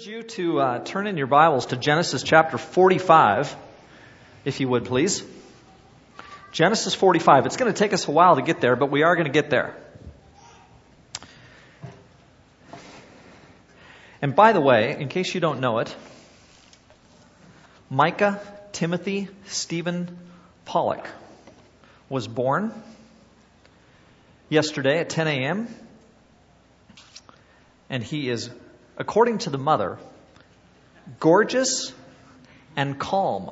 encourage you to uh, turn in your Bibles to Genesis chapter 45, if you would, please. Genesis 45. It's going to take us a while to get there, but we are going to get there. And by the way, in case you don't know it, Micah Timothy Stephen Pollock was born yesterday at 10 a.m. And he is according to the mother, gorgeous and calm.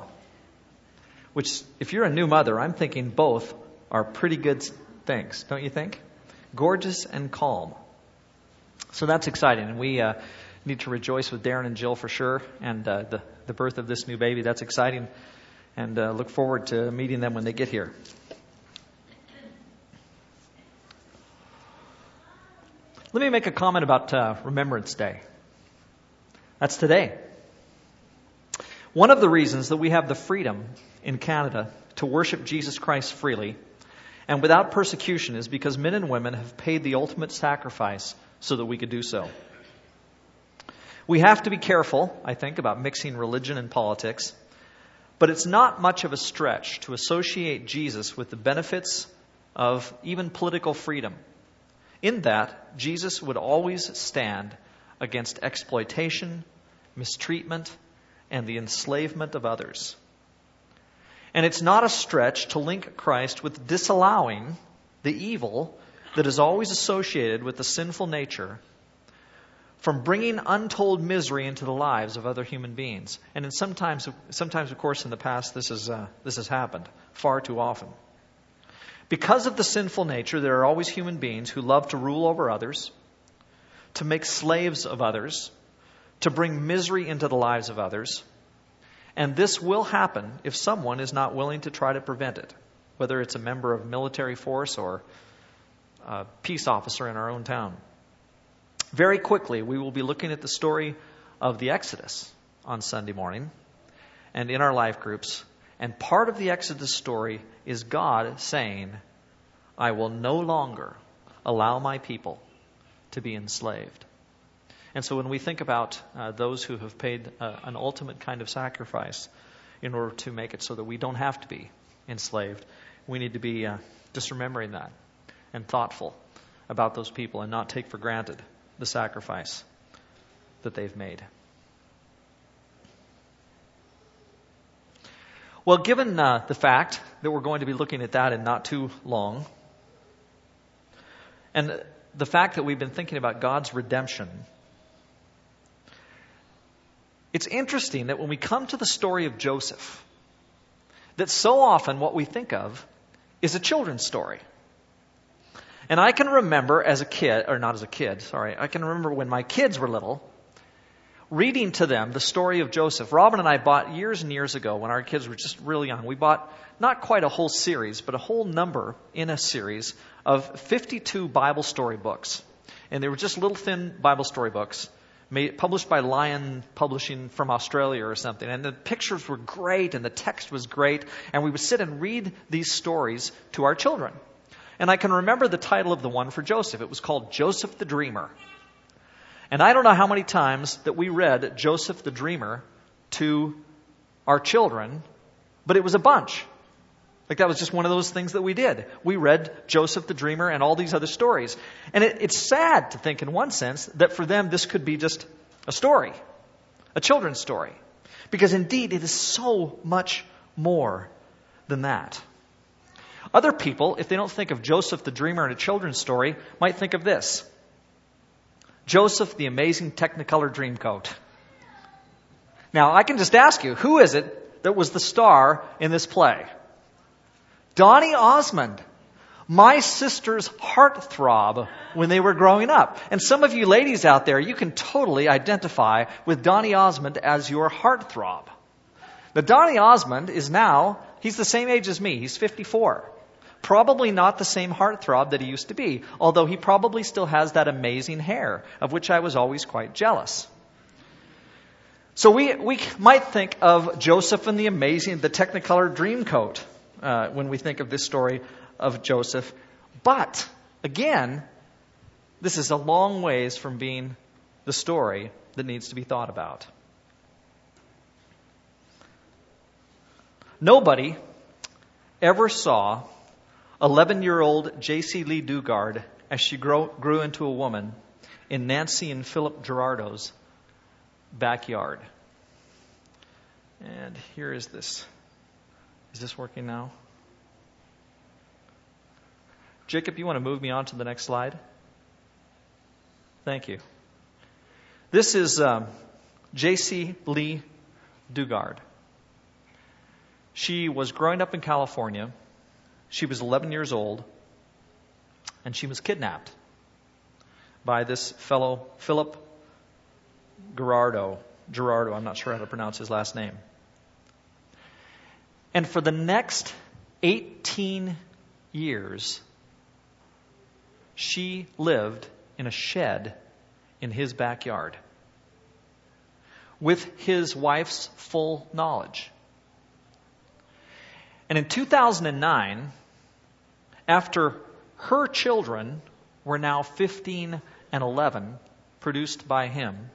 Which, if you're a new mother, I'm thinking both are pretty good things, don't you think? Gorgeous and calm. So that's exciting, and we uh, need to rejoice with Darren and Jill for sure, and uh, the, the birth of this new baby. That's exciting, and uh, look forward to meeting them when they get here. Let me make a comment about uh, Remembrance Day. That's today. One of the reasons that we have the freedom in Canada to worship Jesus Christ freely and without persecution is because men and women have paid the ultimate sacrifice so that we could do so. We have to be careful, I think, about mixing religion and politics, but it's not much of a stretch to associate Jesus with the benefits of even political freedom. In that, Jesus would always stand against exploitation, mistreatment, and the enslavement of others. And it's not a stretch to link Christ with disallowing the evil that is always associated with the sinful nature from bringing untold misery into the lives of other human beings. And in sometimes, sometimes, of course, in the past, this, is, uh, this has happened far too often. Because of the sinful nature, there are always human beings who love to rule over others, to make slaves of others, to bring misery into the lives of others. And this will happen if someone is not willing to try to prevent it, whether it's a member of military force or a peace officer in our own town. Very quickly, we will be looking at the story of the Exodus on Sunday morning and in our life groups. And part of the Exodus story is God saying, I will no longer allow my people to be enslaved. And so when we think about uh, those who have paid uh, an ultimate kind of sacrifice in order to make it so that we don't have to be enslaved, we need to be uh, just remembering that and thoughtful about those people and not take for granted the sacrifice that they've made. Well, given uh, the fact that we're going to be looking at that in not too long, and the fact that we've been thinking about God's redemption, it's interesting that when we come to the story of Joseph, that so often what we think of is a children's story. And I can remember as a kid, or not as a kid, sorry, I can remember when my kids were little, reading to them the story of Joseph. Robin and I bought years and years ago when our kids were just really young, we bought not quite a whole series, but a whole number in a series of 52 Bible story books. And they were just little thin Bible story books made, published by Lion Publishing from Australia or something. And the pictures were great and the text was great. And we would sit and read these stories to our children. And I can remember the title of the one for Joseph. It was called Joseph the Dreamer. And I don't know how many times that we read Joseph the Dreamer to our children, but it was a bunch. Like that was just one of those things that we did. We read Joseph the Dreamer and all these other stories. And it, it's sad to think, in one sense, that for them this could be just a story, a children's story. Because indeed, it is so much more than that. Other people, if they don't think of Joseph the Dreamer in a children's story, might think of this Joseph the Amazing Technicolor Dreamcoat. Now, I can just ask you, who is it that was the star in this play? Donny Osmond, my sister's heartthrob when they were growing up. And some of you ladies out there, you can totally identify with Donny Osmond as your heartthrob. Now, Donny Osmond is now, he's the same age as me. He's 54. Probably not the same heartthrob that he used to be, although he probably still has that amazing hair, of which I was always quite jealous. So we, we might think of Joseph and the amazing, the Technicolor Dreamcoat uh, when we think of this story of Joseph. But, again, this is a long ways from being the story that needs to be thought about. Nobody ever saw 11 year old Jaycee Lee Dugard as she grow, grew into a woman in Nancy and Philip Gerardo's backyard. And here is this. Is this working now? Jacob, you want to move me on to the next slide? Thank you. This is um, Jaycee Lee Dugard. She was growing up in California. She was 11 years old, and she was kidnapped by this fellow, Philip Gerardo. Gerardo, I'm not sure how to pronounce his last name. And for the next 18 years, she lived in a shed in his backyard with his wife's full knowledge. And in 2009, after her children were now 15 and 11, produced by him,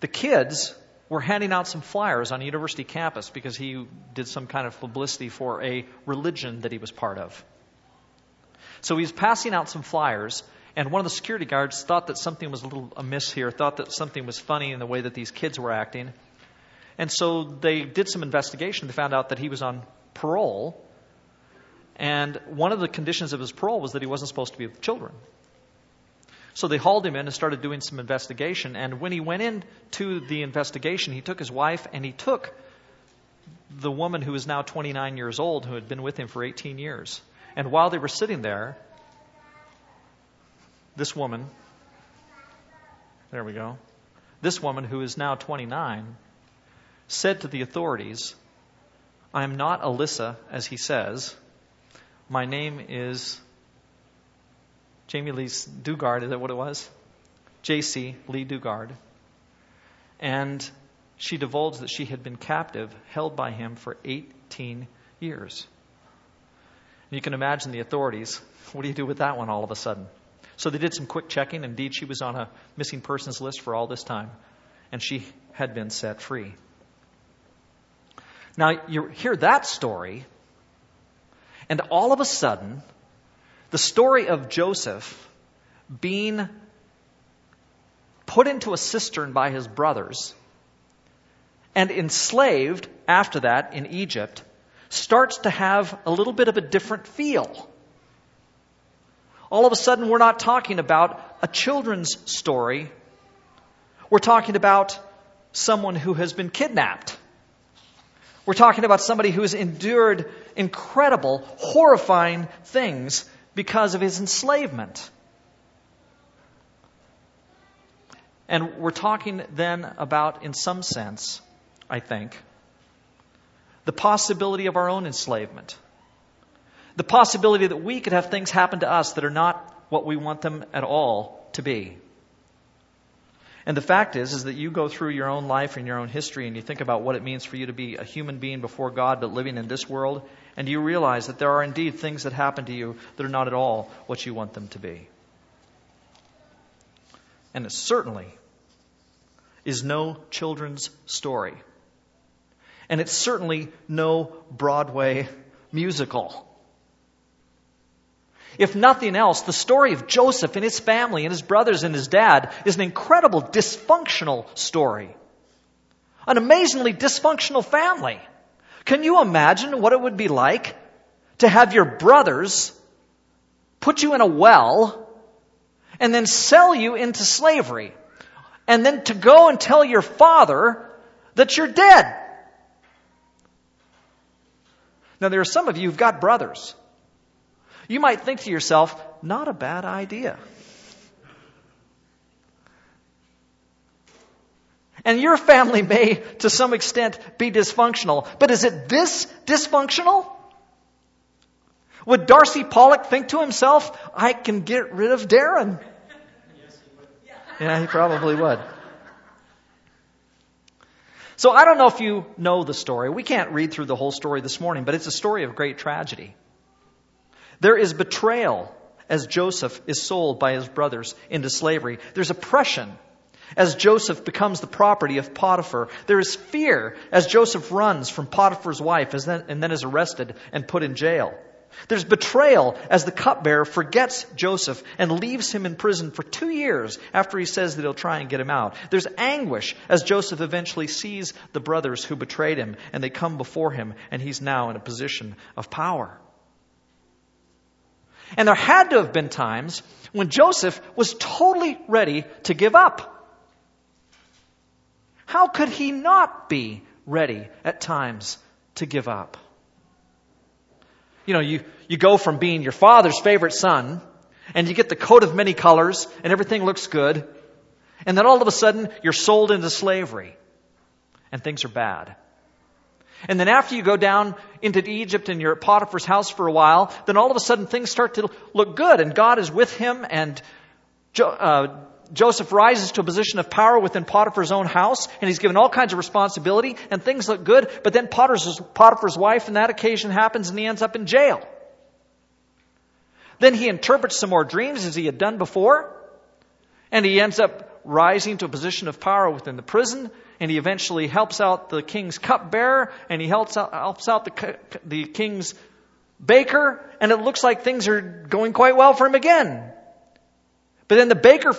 the kids were handing out some flyers on a university campus because he did some kind of publicity for a religion that he was part of. So he was passing out some flyers, and one of the security guards thought that something was a little amiss here, thought that something was funny in the way that these kids were acting. And so they did some investigation. They found out that he was on parole. And one of the conditions of his parole was that he wasn't supposed to be with children. So they hauled him in and started doing some investigation. And when he went in to the investigation, he took his wife and he took the woman who is now 29 years old, who had been with him for 18 years. And while they were sitting there, this woman, there we go, this woman who is now 29, said to the authorities, I am not Alyssa, as he says. My name is Jamie Lee Dugard, is that what it was? Jaycee Lee Dugard. And she divulged that she had been captive, held by him for 18 years. And you can imagine the authorities. What do you do with that one all of a sudden? So they did some quick checking. Indeed, she was on a missing persons list for all this time, and she had been set free. Now, you hear that story, and all of a sudden, the story of Joseph being put into a cistern by his brothers and enslaved after that in Egypt starts to have a little bit of a different feel. All of a sudden, we're not talking about a children's story. We're talking about someone who has been kidnapped. We're talking about somebody who has endured incredible, horrifying things because of his enslavement. And we're talking then about, in some sense, I think, the possibility of our own enslavement. The possibility that we could have things happen to us that are not what we want them at all to be. And the fact is, is that you go through your own life and your own history and you think about what it means for you to be a human being before God but living in this world, and you realize that there are indeed things that happen to you that are not at all what you want them to be. And it certainly is no children's story. And it's certainly no Broadway musical. If nothing else, the story of Joseph and his family and his brothers and his dad is an incredible dysfunctional story. An amazingly dysfunctional family. Can you imagine what it would be like to have your brothers put you in a well and then sell you into slavery and then to go and tell your father that you're dead? Now, there are some of you who've got brothers. You might think to yourself, not a bad idea. And your family may, to some extent, be dysfunctional, but is it this dysfunctional? Would Darcy Pollock think to himself, I can get rid of Darren? Yes, he. Yeah, he probably would. So I don't know if you know the story. We can't read through the whole story this morning, but it's a story of great tragedy. There is betrayal as Joseph is sold by his brothers into slavery. There's oppression as Joseph becomes the property of Potiphar. There is fear as Joseph runs from Potiphar's wife and then is arrested and put in jail. There's betrayal as the cupbearer forgets Joseph and leaves him in prison for two years after he says that he'll try and get him out. There's anguish as Joseph eventually sees the brothers who betrayed him and they come before him and he's now in a position of power. And there had to have been times when Joseph was totally ready to give up. How could he not be ready at times to give up? You know, you, you go from being your father's favorite son, and you get the coat of many colors, and everything looks good, and then all of a sudden you're sold into slavery, and things are bad. And then after you go down into Egypt and you're at Potiphar's house for a while, then all of a sudden things start to look good, and God is with him, and jo- uh, Joseph rises to a position of power within Potiphar's own house, and he's given all kinds of responsibility, and things look good, but then Potiphar's, Potiphar's wife, and that occasion happens, and he ends up in jail. Then he interprets some more dreams as he had done before, and he ends up rising to a position of power within the prison, and he eventually helps out the king's cupbearer, and he helps out, helps out the, the king's baker, and it looks like things are going quite well for him again. But then the baker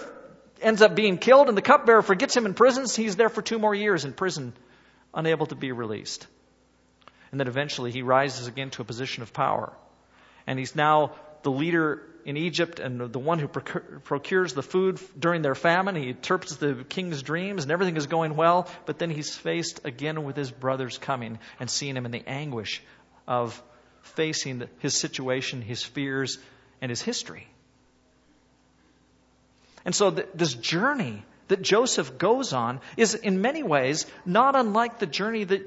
ends up being killed, and the cupbearer forgets him in prison. So He's there for two more years in prison, unable to be released. And then eventually he rises again to a position of power. And he's now the leader in Egypt and the one who procures the food during their famine. He interprets the king's dreams, and everything is going well. But then he's faced again with his brothers coming and seeing him in the anguish of facing his situation, his fears, and his history. And so th- this journey that Joseph goes on is in many ways not unlike the journey that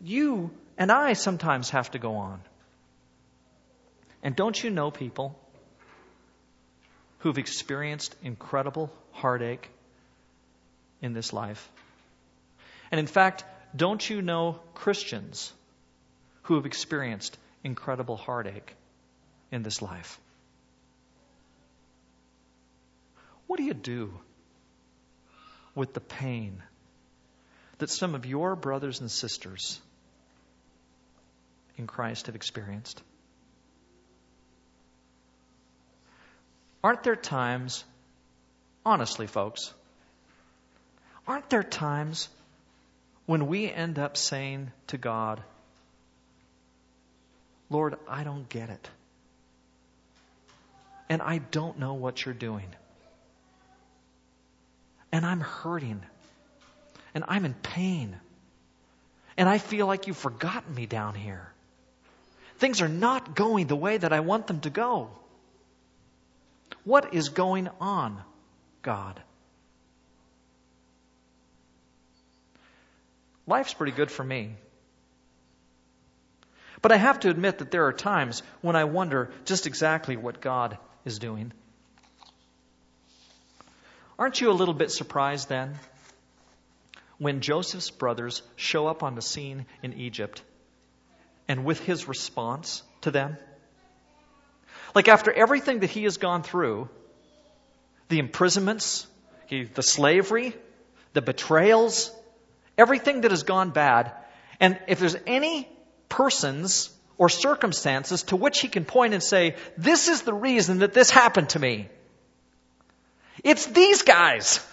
you and I sometimes have to go on. And don't you know people who've experienced incredible heartache in this life? And in fact, don't you know Christians who have experienced incredible heartache in this life? What do you do with the pain that some of your brothers and sisters in Christ have experienced? Aren't there times, honestly, folks, aren't there times when we end up saying to God, Lord, I don't get it. And I don't know what you're doing and I'm hurting and I'm in pain and I feel like you've forgotten me down here. Things are not going the way that I want them to go. What is going on, God? Life's pretty good for me. But I have to admit that there are times when I wonder just exactly what God is doing. Aren't you a little bit surprised then when Joseph's brothers show up on the scene in Egypt and with his response to them? Like after everything that he has gone through, the imprisonments, the slavery, the betrayals, everything that has gone bad, and if there's any persons or circumstances to which he can point and say, this is the reason that this happened to me. It's these guys.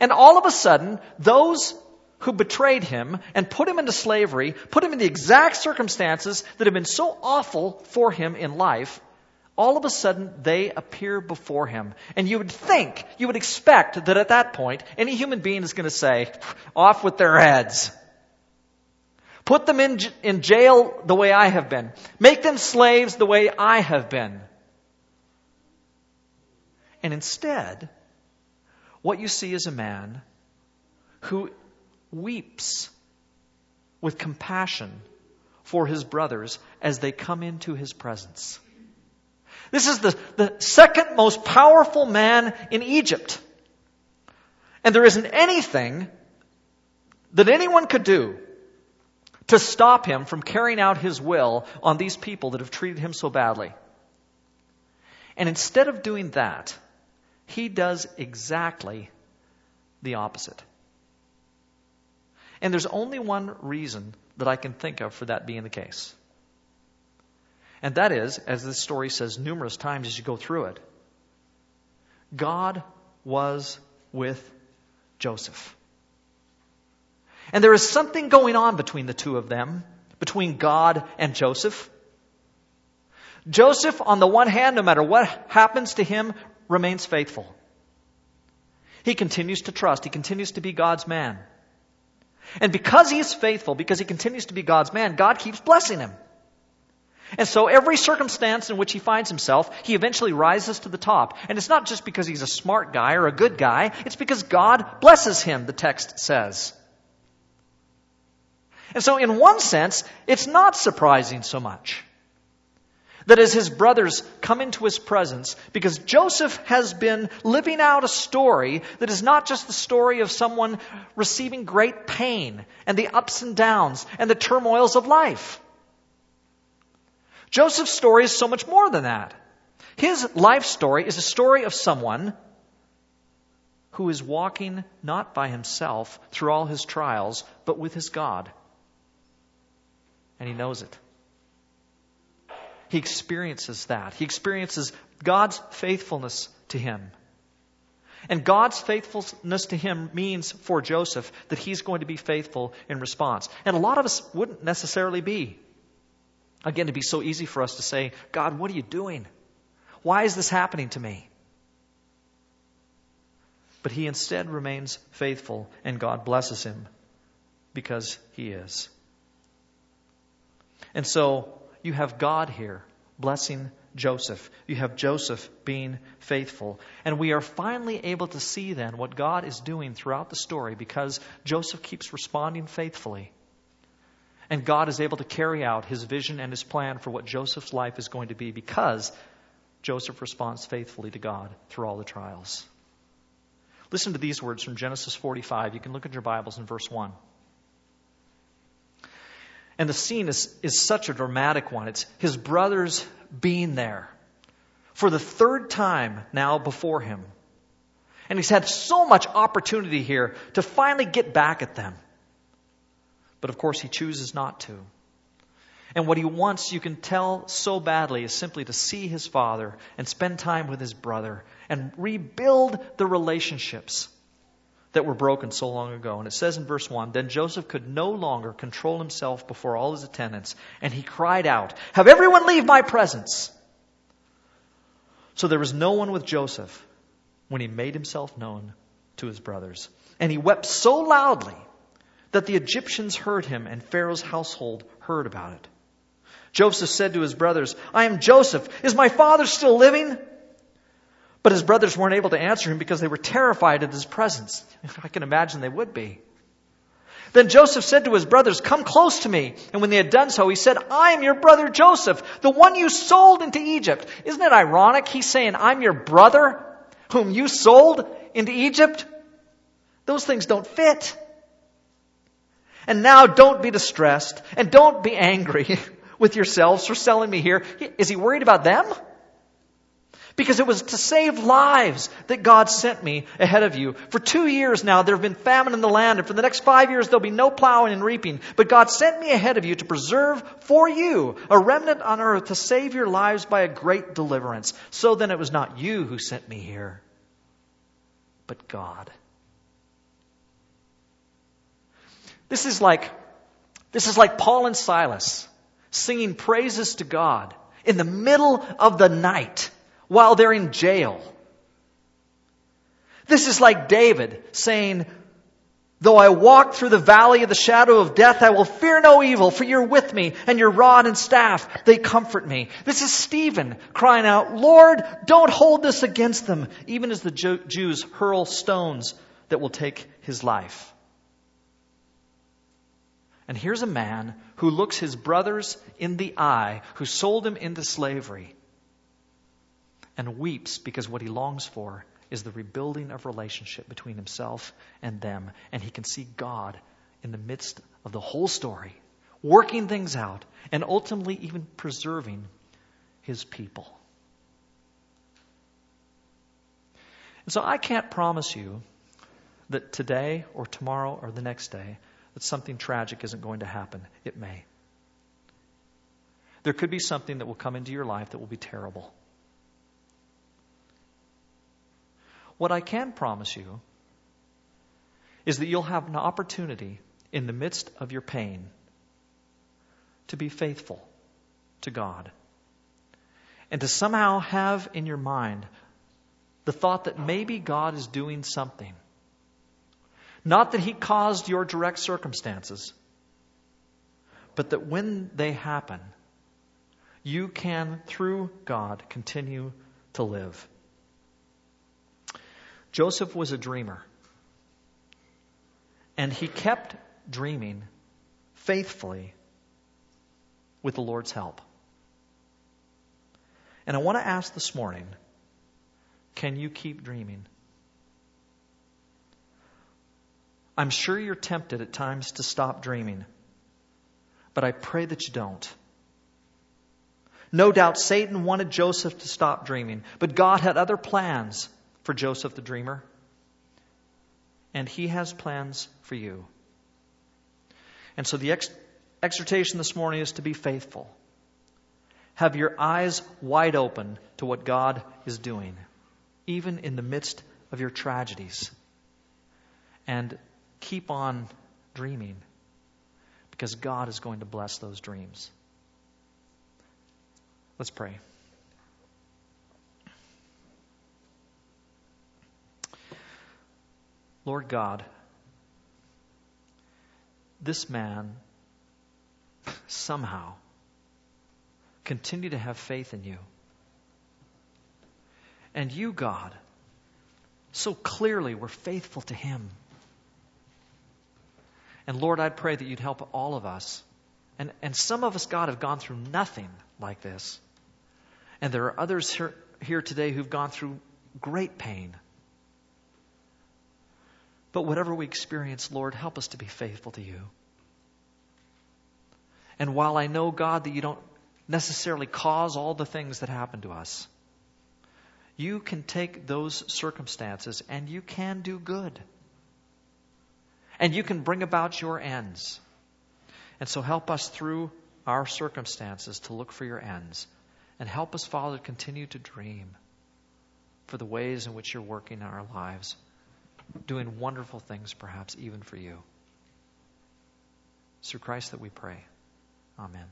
And all of a sudden, those who betrayed him and put him into slavery, put him in the exact circumstances that have been so awful for him in life, all of a sudden they appear before him. And you would think, you would expect that at that point, any human being is going to say, off with their heads. Put them in, in jail the way I have been. Make them slaves the way I have been. And instead, what you see is a man who weeps with compassion for his brothers as they come into his presence. This is the, the second most powerful man in Egypt. And there isn't anything that anyone could do to stop him from carrying out his will on these people that have treated him so badly. And instead of doing that, he does exactly the opposite. And there's only one reason that I can think of for that being the case. And that is, as this story says numerous times as you go through it, God was with Joseph. And there is something going on between the two of them, between God and Joseph. Joseph, on the one hand, no matter what happens to him, remains faithful. He continues to trust. He continues to be God's man. And because he is faithful, because he continues to be God's man, God keeps blessing him. And so every circumstance in which he finds himself, he eventually rises to the top. And it's not just because he's a smart guy or a good guy, it's because God blesses him, the text says. And so in one sense, it's not surprising so much that as his brothers come into his presence, because Joseph has been living out a story that is not just the story of someone receiving great pain and the ups and downs and the turmoils of life. Joseph's story is so much more than that. His life story is a story of someone who is walking not by himself through all his trials, but with his God. And he knows it. He experiences that. He experiences God's faithfulness to him. And God's faithfulness to him means for Joseph that he's going to be faithful in response. And a lot of us wouldn't necessarily be. Again, it'd be so easy for us to say, God, what are you doing? Why is this happening to me? But he instead remains faithful, and God blesses him because he is. And so you have God here blessing Joseph. You have Joseph being faithful. And we are finally able to see then what God is doing throughout the story because Joseph keeps responding faithfully. And God is able to carry out his vision and his plan for what Joseph's life is going to be because Joseph responds faithfully to God through all the trials. Listen to these words from Genesis 45. You can look at your Bibles in verse 1. And the scene is, is such a dramatic one. It's his brothers being there for the third time now before him. And he's had so much opportunity here to finally get back at them. But of course, he chooses not to. And what he wants, you can tell so badly, is simply to see his father and spend time with his brother and rebuild the relationships that were broken so long ago. And it says in verse 1 Then Joseph could no longer control himself before all his attendants, and he cried out, Have everyone leave my presence! So there was no one with Joseph when he made himself known to his brothers. And he wept so loudly that the Egyptians heard him and Pharaoh's household heard about it. Joseph said to his brothers, I am Joseph. Is my father still living? But his brothers weren't able to answer him because they were terrified at his presence. I can imagine they would be. Then Joseph said to his brothers, Come close to me. And when they had done so, he said, I am your brother Joseph, the one you sold into Egypt. Isn't it ironic? He's saying, I'm your brother whom you sold into Egypt. Those things don't fit. And now don't be distressed and don't be angry with yourselves for selling me here. Is he worried about them? Because it was to save lives that God sent me ahead of you. For two years now, there have been famine in the land, and for the next five years, there'll be no plowing and reaping. But God sent me ahead of you to preserve for you a remnant on earth to save your lives by a great deliverance. So then it was not you who sent me here, but God. This is like, this is like Paul and Silas singing praises to God in the middle of the night while they're in jail. This is like David saying, Though I walk through the valley of the shadow of death, I will fear no evil, for you're with me, and your rod and staff, they comfort me. This is Stephen crying out, Lord, don't hold this against them, even as the Jews hurl stones that will take his life. And here's a man who looks his brothers in the eye, who sold him into slavery, and weeps because what he longs for is the rebuilding of relationship between himself and them. And he can see God in the midst of the whole story, working things out, and ultimately even preserving his people. And so I can't promise you that today or tomorrow or the next day that something tragic isn't going to happen. It may. There could be something that will come into your life that will be terrible. What I can promise you is that you'll have an opportunity in the midst of your pain to be faithful to God and to somehow have in your mind the thought that maybe God is doing something. Not that He caused your direct circumstances, but that when they happen, you can, through God, continue to live. Joseph was a dreamer. And he kept dreaming faithfully with the Lord's help. And I want to ask this morning can you keep dreaming? I'm sure you're tempted at times to stop dreaming, but I pray that you don't. No doubt Satan wanted Joseph to stop dreaming, but God had other plans for Joseph the dreamer. And he has plans for you. And so the ex- exhortation this morning is to be faithful. Have your eyes wide open to what God is doing even in the midst of your tragedies. And keep on dreaming because God is going to bless those dreams. Let's pray. Lord God, this man somehow continued to have faith in you. And you, God, so clearly were faithful to him. And Lord, I pray that you'd help all of us. And, and some of us, God, have gone through nothing like this. And there are others here, here today who've gone through great pain. But whatever we experience, Lord, help us to be faithful to you. And while I know, God, that you don't necessarily cause all the things that happen to us, you can take those circumstances and you can do good. And you can bring about your ends. And so help us through our circumstances to look for your ends. And help us, Father, continue to dream for the ways in which you're working in our lives, doing wonderful things, perhaps even for you. It's through Christ that we pray. Amen.